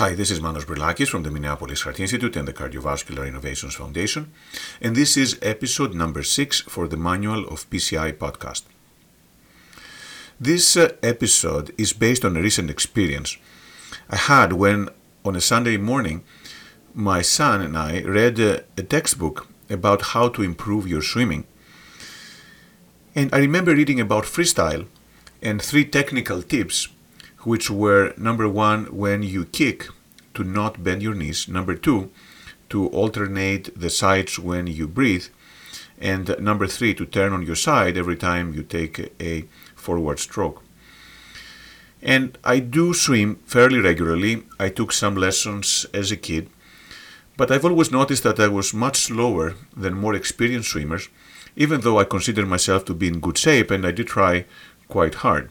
Hi, this is Manos Brilakis from the Minneapolis Heart Institute and the Cardiovascular Innovations Foundation, and this is episode number six for the Manual of PCI podcast. This uh, episode is based on a recent experience I had when, on a Sunday morning, my son and I read a, a textbook about how to improve your swimming. And I remember reading about freestyle and three technical tips, which were number one, when you kick, to not bend your knees, number two, to alternate the sides when you breathe, and number three, to turn on your side every time you take a forward stroke. And I do swim fairly regularly. I took some lessons as a kid, but I've always noticed that I was much slower than more experienced swimmers, even though I consider myself to be in good shape and I did try quite hard.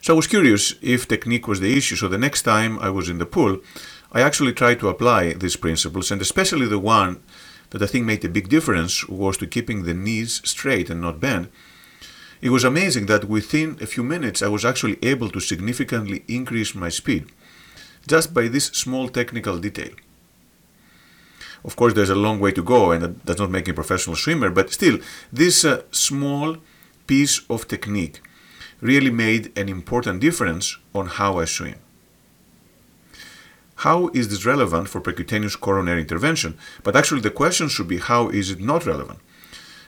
So I was curious if technique was the issue, so the next time I was in the pool, I actually tried to apply these principles, and especially the one that I think made a big difference was to keeping the knees straight and not bent. It was amazing that within a few minutes I was actually able to significantly increase my speed just by this small technical detail. Of course, there's a long way to go, and that does not make me a professional swimmer, but still, this uh, small piece of technique really made an important difference on how I swim. How is this relevant for percutaneous coronary intervention? But actually, the question should be how is it not relevant?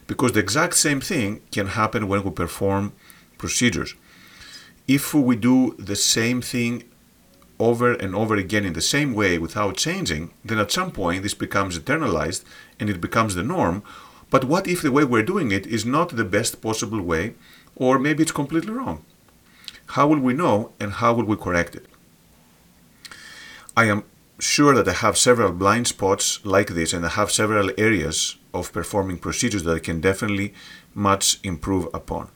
Because the exact same thing can happen when we perform procedures. If we do the same thing over and over again in the same way without changing, then at some point this becomes internalized and it becomes the norm. But what if the way we're doing it is not the best possible way, or maybe it's completely wrong? How will we know and how will we correct it? I am sure that I have several blind spots like this, and I have several areas of performing procedures that I can definitely much improve upon.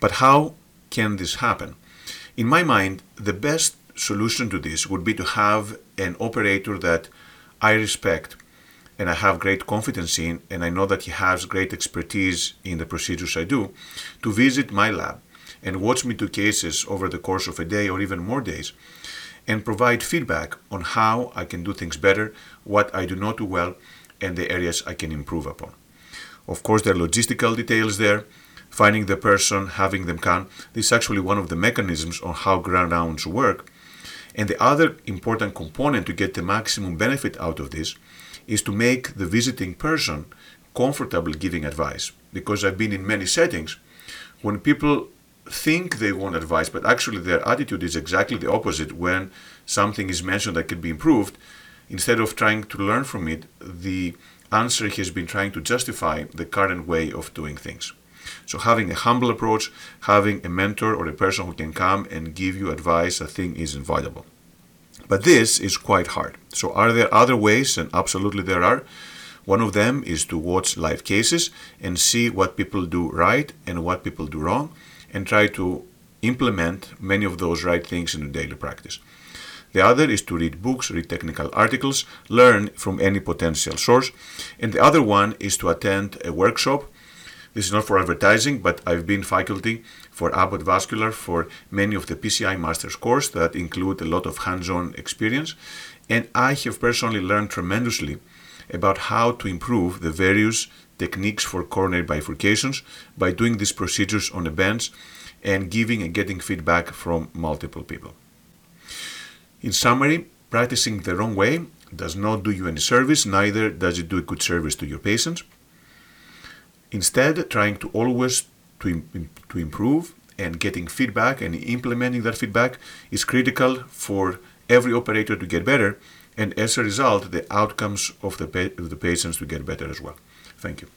But how can this happen? In my mind, the best solution to this would be to have an operator that I respect and I have great confidence in, and I know that he has great expertise in the procedures I do, to visit my lab and watch me do cases over the course of a day or even more days and provide feedback on how I can do things better, what I do not do well, and the areas I can improve upon. Of course, there are logistical details there. Finding the person, having them come. This is actually one of the mechanisms on how grand rounds work. And the other important component to get the maximum benefit out of this is to make the visiting person comfortable giving advice. Because I've been in many settings when people think they want advice, but actually their attitude is exactly the opposite when something is mentioned that could be improved. Instead of trying to learn from it, the answer has been trying to justify the current way of doing things. So, having a humble approach, having a mentor or a person who can come and give you advice, I think is invaluable. But this is quite hard. So, are there other ways? And absolutely there are. One of them is to watch live cases and see what people do right and what people do wrong and try to implement many of those right things in the daily practice. The other is to read books, read technical articles, learn from any potential source. And the other one is to attend a workshop. This is not for advertising, but I've been faculty for Abbott Vascular for many of the PCI Masters course that include a lot of hands-on experience. And I have personally learned tremendously about how to improve the various techniques for coronary bifurcations by doing these procedures on a bench and giving and getting feedback from multiple people. In summary, practicing the wrong way does not do you any service, neither does it do a good service to your patients. Instead, trying to always to, to improve and getting feedback and implementing that feedback is critical for every operator to get better and as a result the outcomes of the, of the patients to get better as well. Thank you.